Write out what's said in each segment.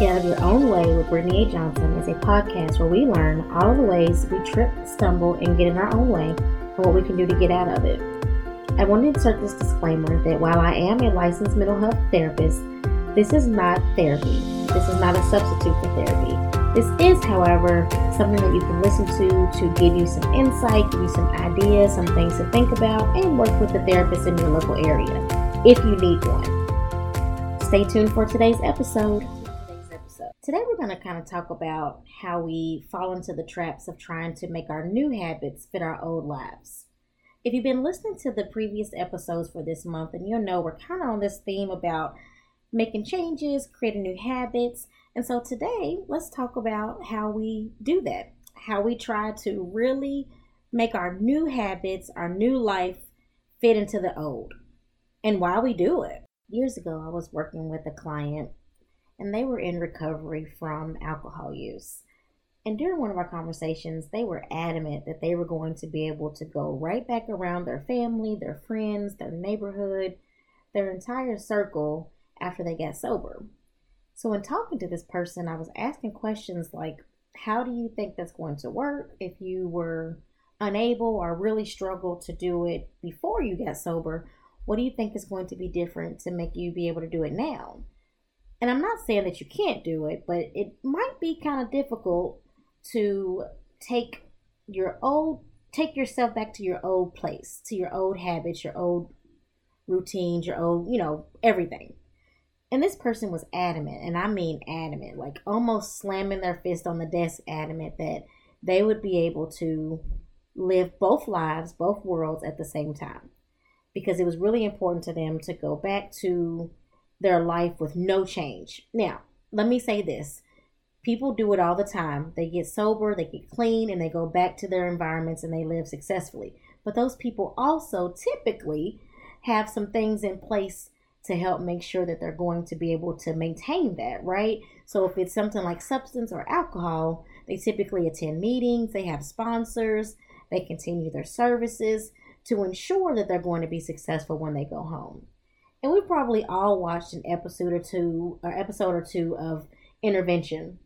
Get Out of Your Own Way with Brittany A. Johnson is a podcast where we learn all of the ways we trip, stumble, and get in our own way and what we can do to get out of it. I want to insert this disclaimer that while I am a licensed mental health therapist, this is not therapy. This is not a substitute for therapy. This is, however, something that you can listen to to give you some insight, give you some ideas, some things to think about, and work with a therapist in your local area if you need one. Stay tuned for today's episode. Today, we're going to kind of talk about how we fall into the traps of trying to make our new habits fit our old lives. If you've been listening to the previous episodes for this month, then you'll know we're kind of on this theme about making changes, creating new habits. And so today, let's talk about how we do that, how we try to really make our new habits, our new life fit into the old, and why we do it. Years ago, I was working with a client and they were in recovery from alcohol use. And during one of our conversations, they were adamant that they were going to be able to go right back around their family, their friends, their neighborhood, their entire circle after they got sober. So, in talking to this person, I was asking questions like, How do you think that's going to work if you were unable or really struggled to do it before you got sober? What do you think is going to be different to make you be able to do it now? And I'm not saying that you can't do it, but it might be kind of difficult to take your old take yourself back to your old place, to your old habits, your old routines, your old, you know, everything. And this person was adamant, and I mean adamant, like almost slamming their fist on the desk, adamant that they would be able to live both lives, both worlds at the same time. Because it was really important to them to go back to their life with no change. Now, let me say this people do it all the time. They get sober, they get clean, and they go back to their environments and they live successfully. But those people also typically have some things in place to help make sure that they're going to be able to maintain that, right? So if it's something like substance or alcohol, they typically attend meetings, they have sponsors, they continue their services to ensure that they're going to be successful when they go home. And we probably all watched an episode or two or episode or two of Intervention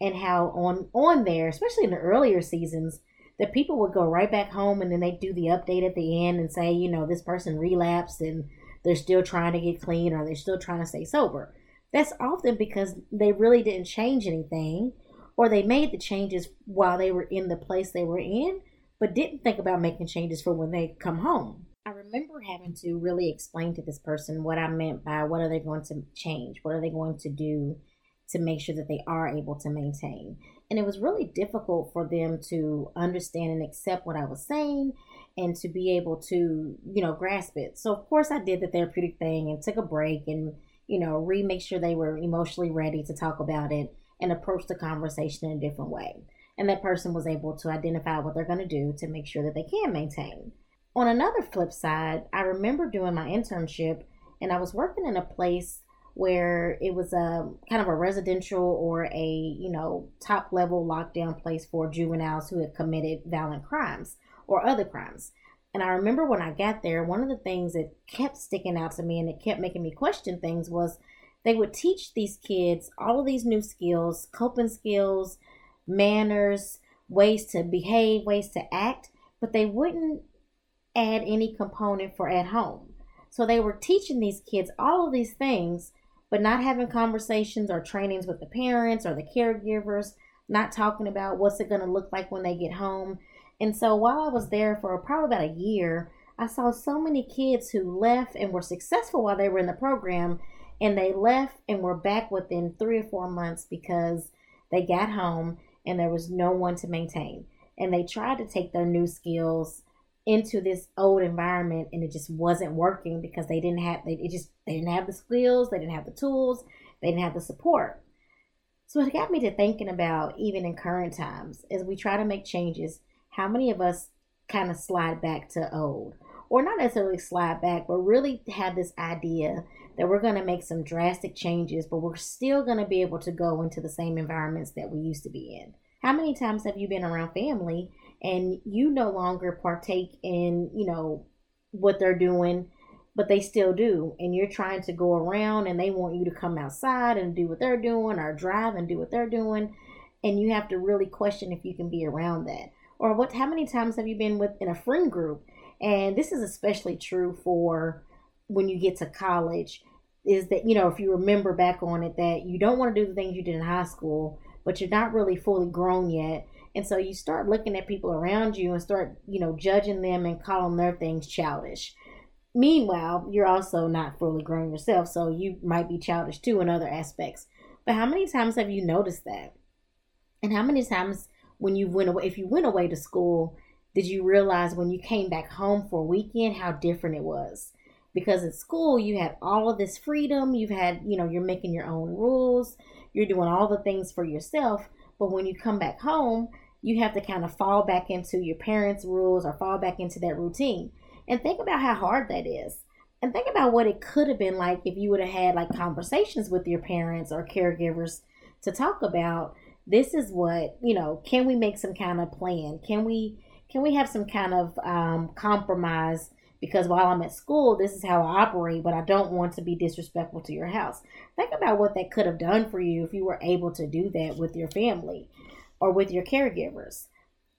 and how on on there, especially in the earlier seasons, that people would go right back home and then they do the update at the end and say, you know, this person relapsed and they're still trying to get clean or they're still trying to stay sober. That's often because they really didn't change anything or they made the changes while they were in the place they were in, but didn't think about making changes for when they come home. Remember having to really explain to this person what I meant by what are they going to change? What are they going to do to make sure that they are able to maintain? And it was really difficult for them to understand and accept what I was saying and to be able to, you know, grasp it. So of course I did the therapeutic thing and took a break and, you know, re make sure they were emotionally ready to talk about it and approach the conversation in a different way. And that person was able to identify what they're going to do to make sure that they can maintain. On another flip side, I remember doing my internship and I was working in a place where it was a kind of a residential or a you know top level lockdown place for juveniles who had committed violent crimes or other crimes. And I remember when I got there, one of the things that kept sticking out to me and it kept making me question things was they would teach these kids all of these new skills, coping skills, manners, ways to behave, ways to act, but they wouldn't add any component for at home. So they were teaching these kids all of these things, but not having conversations or trainings with the parents or the caregivers, not talking about what's it going to look like when they get home. And so while I was there for probably about a year, I saw so many kids who left and were successful while they were in the program, and they left and were back within three or four months because they got home and there was no one to maintain. And they tried to take their new skills into this old environment and it just wasn't working because they didn't have they it just they didn't have the skills, they didn't have the tools, they didn't have the support. So it got me to thinking about even in current times as we try to make changes, how many of us kind of slide back to old or not necessarily slide back, but really have this idea that we're going to make some drastic changes, but we're still going to be able to go into the same environments that we used to be in. How many times have you been around family and you no longer partake in, you know, what they're doing but they still do. And you're trying to go around and they want you to come outside and do what they're doing or drive and do what they're doing. And you have to really question if you can be around that. Or what how many times have you been with in a friend group? And this is especially true for when you get to college is that you know if you remember back on it that you don't want to do the things you did in high school but you're not really fully grown yet and so you start looking at people around you and start you know judging them and calling their things childish Meanwhile, you're also not fully grown yourself, so you might be childish too in other aspects. But how many times have you noticed that? And how many times when you went away, if you went away to school, did you realize when you came back home for a weekend how different it was? Because at school, you had all of this freedom. You've had, you know, you're making your own rules, you're doing all the things for yourself. But when you come back home, you have to kind of fall back into your parents' rules or fall back into that routine. And think about how hard that is. And think about what it could have been like if you would have had like conversations with your parents or caregivers to talk about this is what, you know, can we make some kind of plan? Can we can we have some kind of um, compromise because while I'm at school, this is how I operate, but I don't want to be disrespectful to your house. Think about what that could have done for you if you were able to do that with your family or with your caregivers.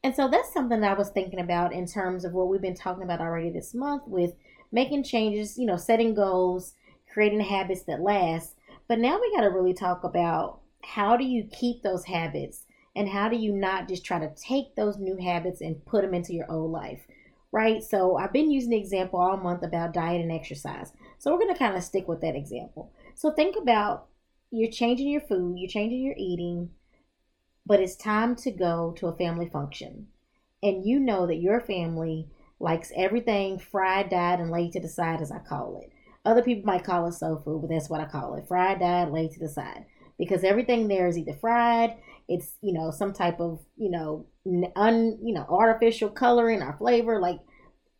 And so that's something that I was thinking about in terms of what we've been talking about already this month with making changes, you know, setting goals, creating habits that last. But now we got to really talk about how do you keep those habits and how do you not just try to take those new habits and put them into your old life, right? So I've been using the example all month about diet and exercise. So we're going to kind of stick with that example. So think about you're changing your food, you're changing your eating, but it's time to go to a family function. And you know that your family likes everything fried, dyed, and laid to the side, as I call it. Other people might call it soul food, but that's what I call it fried, dyed, laid to the side. Because everything there is either fried, it's, you know, some type of, you know, un, you know, artificial coloring or flavor. Like,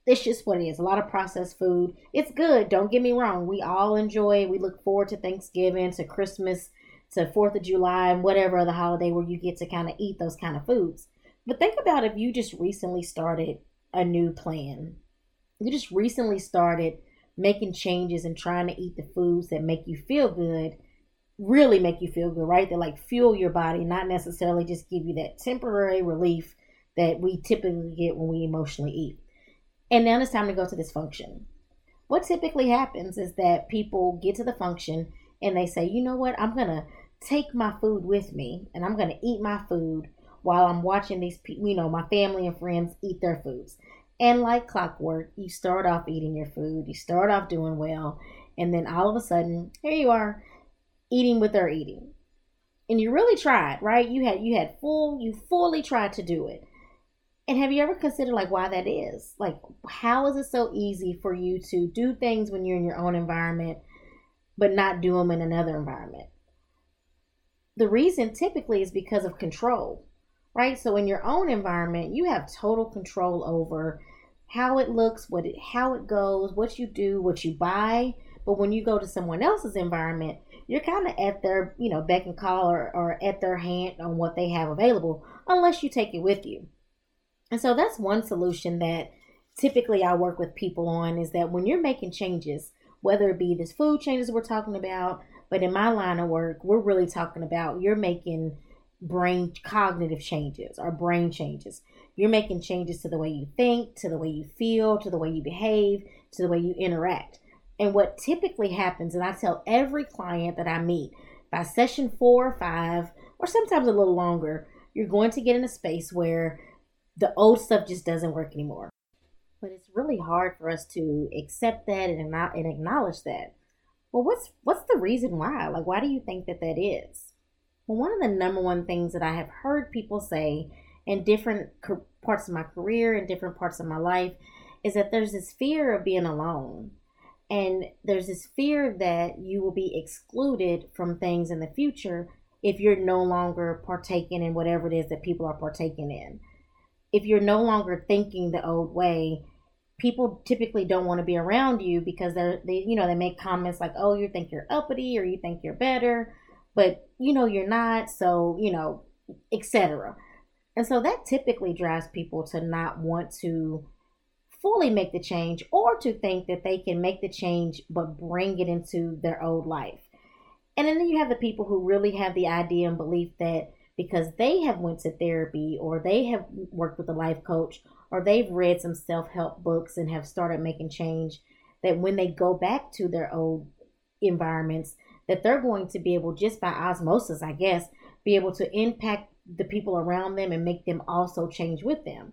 it's just what it is. A lot of processed food. It's good. Don't get me wrong. We all enjoy it. We look forward to Thanksgiving, to Christmas, to Fourth of July and whatever other holiday where you get to kind of eat those kind of foods. But think about if you just recently started a new plan. You just recently started making changes and trying to eat the foods that make you feel good, really make you feel good, right? They like fuel your body, not necessarily just give you that temporary relief that we typically get when we emotionally eat. And now it's time to go to this function. What typically happens is that people get to the function and they say, you know what, I'm going to take my food with me and I'm going to eat my food while I'm watching these you know, my family and friends eat their foods. And like clockwork, you start off eating your food, you start off doing well, and then all of a sudden, here you are eating what they're eating. And you really tried, right? You had you had full you fully tried to do it. And have you ever considered like why that is? Like how is it so easy for you to do things when you're in your own environment but not do them in another environment? The reason typically is because of control, right? So in your own environment, you have total control over how it looks, what it, how it goes, what you do, what you buy. But when you go to someone else's environment, you're kind of at their, you know, beck and call or, or at their hand on what they have available, unless you take it with you. And so that's one solution that typically I work with people on is that when you're making changes, whether it be this food changes we're talking about, but in my line of work, we're really talking about you're making brain cognitive changes or brain changes. You're making changes to the way you think, to the way you feel, to the way you behave, to the way you interact. And what typically happens, and I tell every client that I meet, by session four or five, or sometimes a little longer, you're going to get in a space where the old stuff just doesn't work anymore. But it's really hard for us to accept that and, and acknowledge that. Well, what's what's the reason why? Like, why do you think that that is? Well, one of the number one things that I have heard people say in different parts of my career and different parts of my life is that there's this fear of being alone. And there's this fear that you will be excluded from things in the future if you're no longer partaking in whatever it is that people are partaking in. If you're no longer thinking the old way, people typically don't want to be around you because they're they you know they make comments like oh you think you're uppity or you think you're better but you know you're not so you know etc and so that typically drives people to not want to fully make the change or to think that they can make the change but bring it into their old life. And then you have the people who really have the idea and belief that because they have went to therapy or they have worked with a life coach or they've read some self-help books and have started making change that when they go back to their old environments that they're going to be able just by osmosis i guess be able to impact the people around them and make them also change with them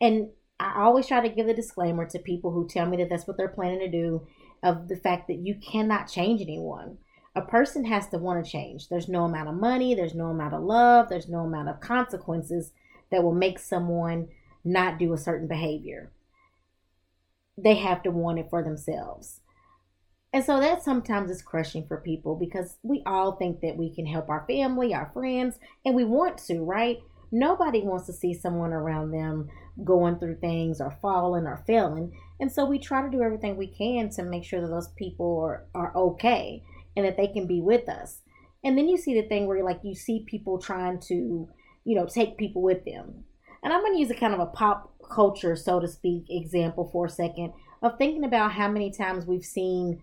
and i always try to give the disclaimer to people who tell me that that's what they're planning to do of the fact that you cannot change anyone. A person has to want to change. There's no amount of money there's no amount of love there's no amount of consequences that will make someone not do a certain behavior. They have to want it for themselves. And so that sometimes is crushing for people because we all think that we can help our family, our friends, and we want to, right? Nobody wants to see someone around them going through things or falling or failing. And so we try to do everything we can to make sure that those people are, are okay and that they can be with us. And then you see the thing where like you see people trying to, you know, take people with them. And I'm going to use a kind of a pop culture, so to speak, example for a second of thinking about how many times we've seen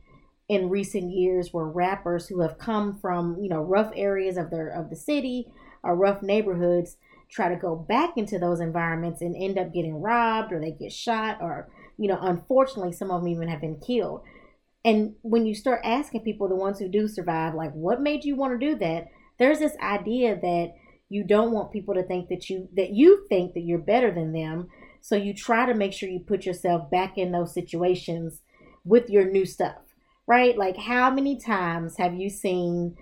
in recent years where rappers who have come from you know rough areas of their of the city or rough neighborhoods try to go back into those environments and end up getting robbed or they get shot or you know unfortunately some of them even have been killed. And when you start asking people the ones who do survive like what made you want to do that? There's this idea that you don't want people to think that you that you think that you're better than them. So you try to make sure you put yourself back in those situations with your new stuff right? Like, how many times have you seen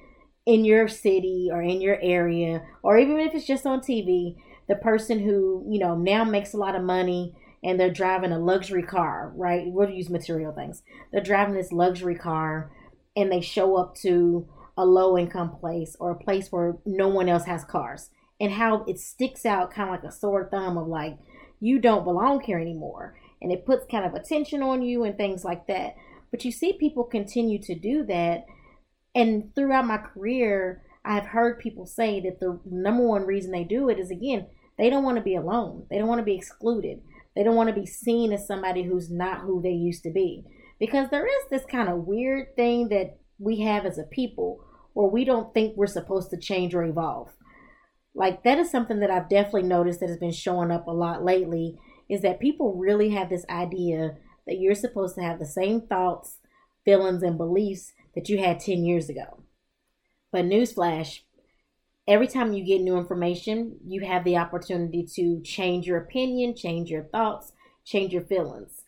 in your city or in your area, or even if it's just on TV, the person who, you know, now makes a lot of money and they're driving a luxury car, right? We'll use material things. They're driving this luxury car and they show up to a low income place or a place where no one else has cars and how it sticks out kind of like a sore thumb of like, you don't belong here anymore. And it puts kind of attention on you and things like that. But you see people continue to do that. And throughout my career, I've heard people say that the number one reason they do it is again, they don't want to be alone. They don't want to be excluded. They don't want to be seen as somebody who's not who they used to be. Because there is this kind of weird thing that we have as a people where we don't think we're supposed to change or evolve. Like that is something that I've definitely noticed that has been showing up a lot lately is that people really have this idea that you're supposed to have the same thoughts, feelings, and beliefs that you had 10 years ago. But newsflash, every time you get new information, you have the opportunity to change your opinion, change your thoughts, change your feelings.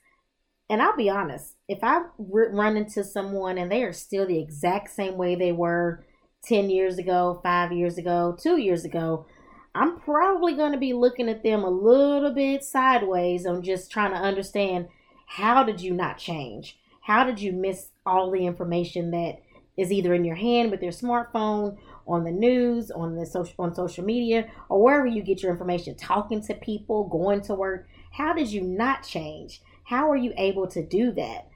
And I'll be honest, if I run into someone and they are still the exact same way they were 10 years ago, five years ago, two years ago, I'm probably going to be looking at them a little bit sideways on just trying to understand how did you not change? How did you miss all the information that is either in your hand with your smartphone, on the news, on the social on social media, or wherever you get your information, talking to people, going to work? How did you not change? How are you able to do that?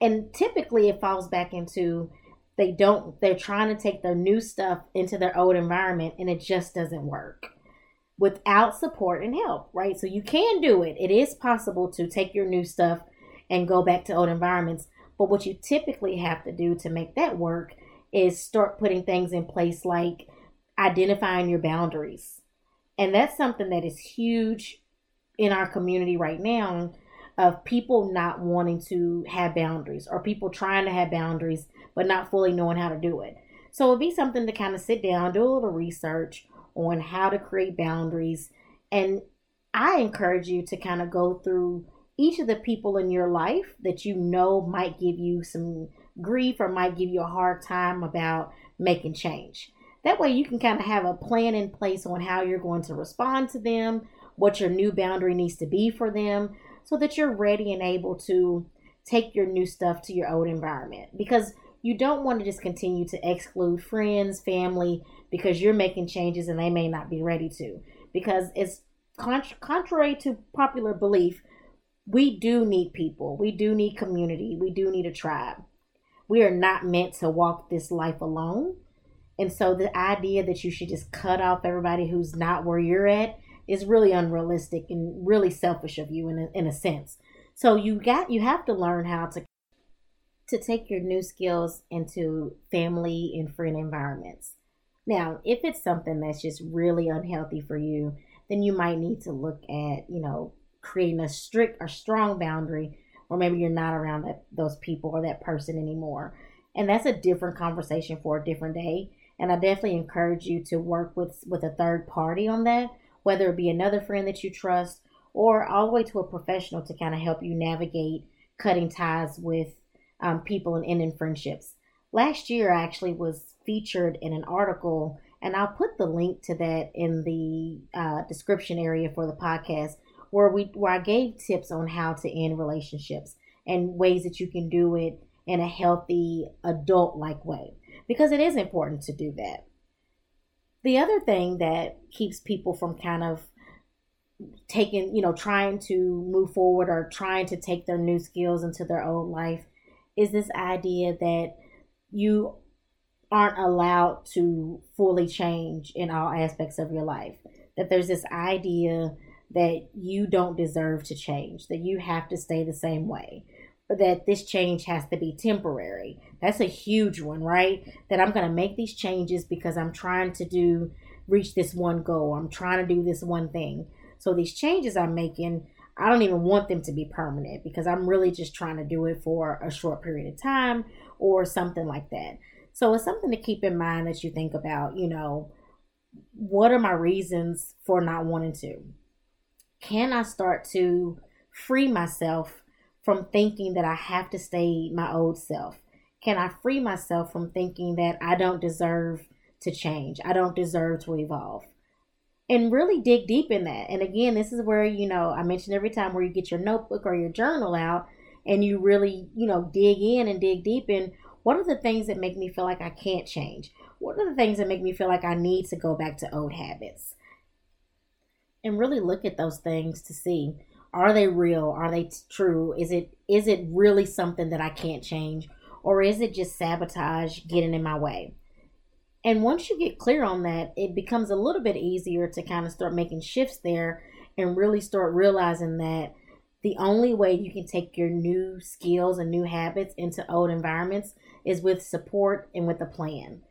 And typically it falls back into they don't they're trying to take their new stuff into their old environment and it just doesn't work without support and help, right? So you can do it. It is possible to take your new stuff and go back to old environments. But what you typically have to do to make that work is start putting things in place like identifying your boundaries. And that's something that is huge in our community right now of people not wanting to have boundaries or people trying to have boundaries but not fully knowing how to do it. So it'd be something to kind of sit down, do a little research, on how to create boundaries. And I encourage you to kind of go through each of the people in your life that you know might give you some grief or might give you a hard time about making change. That way, you can kind of have a plan in place on how you're going to respond to them, what your new boundary needs to be for them, so that you're ready and able to take your new stuff to your old environment. Because you don't want to just continue to exclude friends, family, because you're making changes and they may not be ready to. Because it's contrary to popular belief, we do need people. We do need community. We do need a tribe. We are not meant to walk this life alone. And so the idea that you should just cut off everybody who's not where you're at is really unrealistic and really selfish of you in a, in a sense. So you got you have to learn how to to take your new skills into family and friend environments. Now, if it's something that's just really unhealthy for you, then you might need to look at, you know, creating a strict or strong boundary, or maybe you're not around that those people or that person anymore. And that's a different conversation for a different day. And I definitely encourage you to work with with a third party on that, whether it be another friend that you trust or all the way to a professional to kind of help you navigate cutting ties with um, people and ending friendships. Last year, I actually was featured in an article, and I'll put the link to that in the uh, description area for the podcast, where we where I gave tips on how to end relationships and ways that you can do it in a healthy adult like way because it is important to do that. The other thing that keeps people from kind of taking, you know, trying to move forward or trying to take their new skills into their old life is this idea that you aren't allowed to fully change in all aspects of your life. That there's this idea that you don't deserve to change, that you have to stay the same way but that this change has to be temporary. That's a huge one, right? That I'm going to make these changes because I'm trying to do reach this one goal. I'm trying to do this one thing. So these changes I'm making, I don't even want them to be permanent because I'm really just trying to do it for a short period of time or something like that. So it's something to keep in mind that you think about, you know, what are my reasons for not wanting to? Can I start to free myself from thinking that I have to stay my old self? Can I free myself from thinking that I don't deserve to change? I don't deserve to evolve. And really dig deep in that. And again, this is where, you know, I mentioned every time where you get your notebook or your journal out and you really, you know, dig in and dig deep in what are the things that make me feel like I can't change? What are the things that make me feel like I need to go back to old habits? And really look at those things to see are they real? Are they true? Is it is it really something that i can't change? Or is it just sabotage getting in my way? And once you get clear on that it becomes a little bit easier to kind of start making shifts there and really start realizing that the only way you can take your new skills and new habits into old environments is with support and with a plan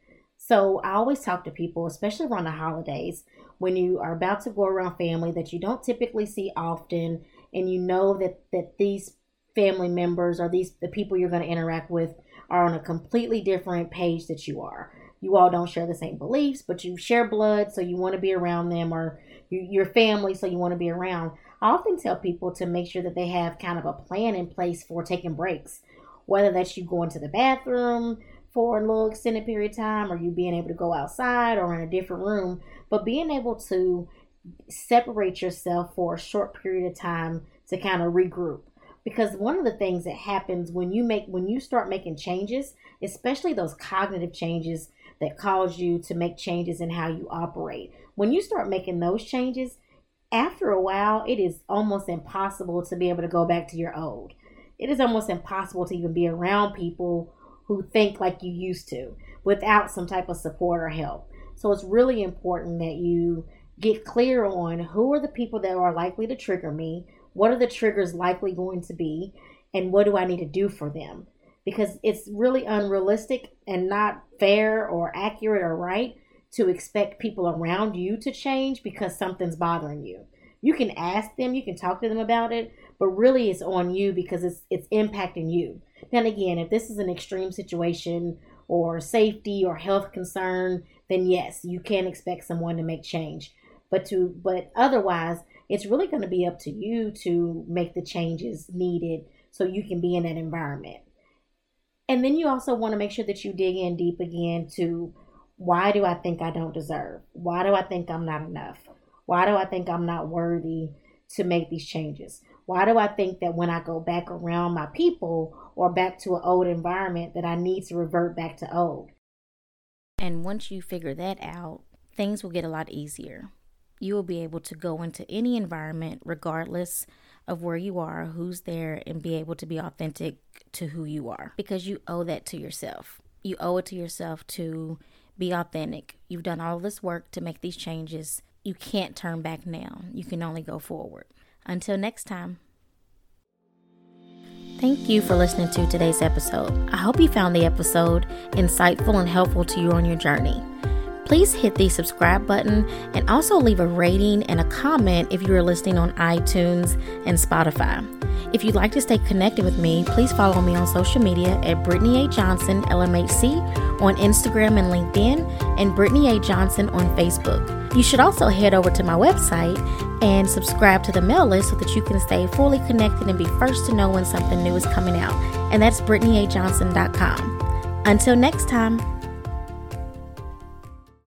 so I always talk to people, especially around the holidays, when you are about to go around family that you don't typically see often, and you know that that these family members or these the people you're going to interact with are on a completely different page that you are. You all don't share the same beliefs, but you share blood, so you want to be around them, or you, your family, so you want to be around. I often tell people to make sure that they have kind of a plan in place for taking breaks, whether that's you going to the bathroom, for a little extended period of time or you being able to go outside or in a different room, but being able to separate yourself for a short period of time to kind of regroup. Because one of the things that happens when you make when you start making changes, especially those cognitive changes that cause you to make changes in how you operate. When you start making those changes, after a while, it is almost impossible to be able to go back to your old. It is almost impossible to even be around people who think like you used to without some type of support or help. So it's really important that you get clear on who are the people that are likely to trigger me, what are the triggers likely going to be, and what do I need to do for them? Because it's really unrealistic and not fair or accurate or right to expect people around you to change because something's bothering you. You can ask them, you can talk to them about it, but really it's on you because it's it's impacting you. Then again, if this is an extreme situation or safety or health concern, then yes, you can expect someone to make change. But to but otherwise, it's really going to be up to you to make the changes needed so you can be in that environment. And then you also want to make sure that you dig in deep again to why do I think I don't deserve? Why do I think I'm not enough? Why do I think I'm not worthy to make these changes? Why do I think that when I go back around my people or back to an old environment that I need to revert back to old? And once you figure that out, things will get a lot easier. You will be able to go into any environment regardless of where you are, who's there, and be able to be authentic to who you are because you owe that to yourself. You owe it to yourself to be authentic. You've done all this work to make these changes. You can't turn back now. You can only go forward. Until next time. Thank you for listening to today's episode. I hope you found the episode insightful and helpful to you on your journey. Please hit the subscribe button and also leave a rating and a comment if you are listening on iTunes and Spotify. If you'd like to stay connected with me, please follow me on social media at Brittany A. Johnson, LMHC, on Instagram and LinkedIn, and Brittany A. Johnson on Facebook. You should also head over to my website and subscribe to the mail list so that you can stay fully connected and be first to know when something new is coming out. And that's BrittanyAJohnson.com. Until next time.